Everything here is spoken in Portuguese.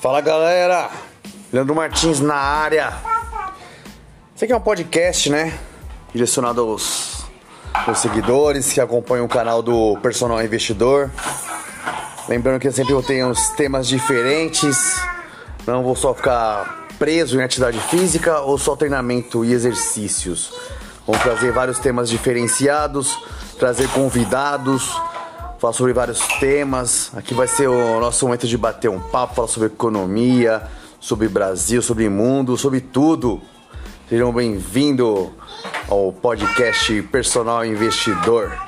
Fala galera, Leandro Martins na área. Esse aqui é um podcast, né? Direcionado aos, aos seguidores que acompanham o canal do Personal Investidor. Lembrando que eu sempre tenho uns temas diferentes. Não vou só ficar preso em atividade física ou só treinamento e exercícios. Vamos trazer vários temas diferenciados, trazer convidados falar sobre vários temas. Aqui vai ser o nosso momento de bater um papo, falar sobre economia, sobre Brasil, sobre mundo, sobre tudo. Sejam bem-vindos ao podcast Personal Investidor.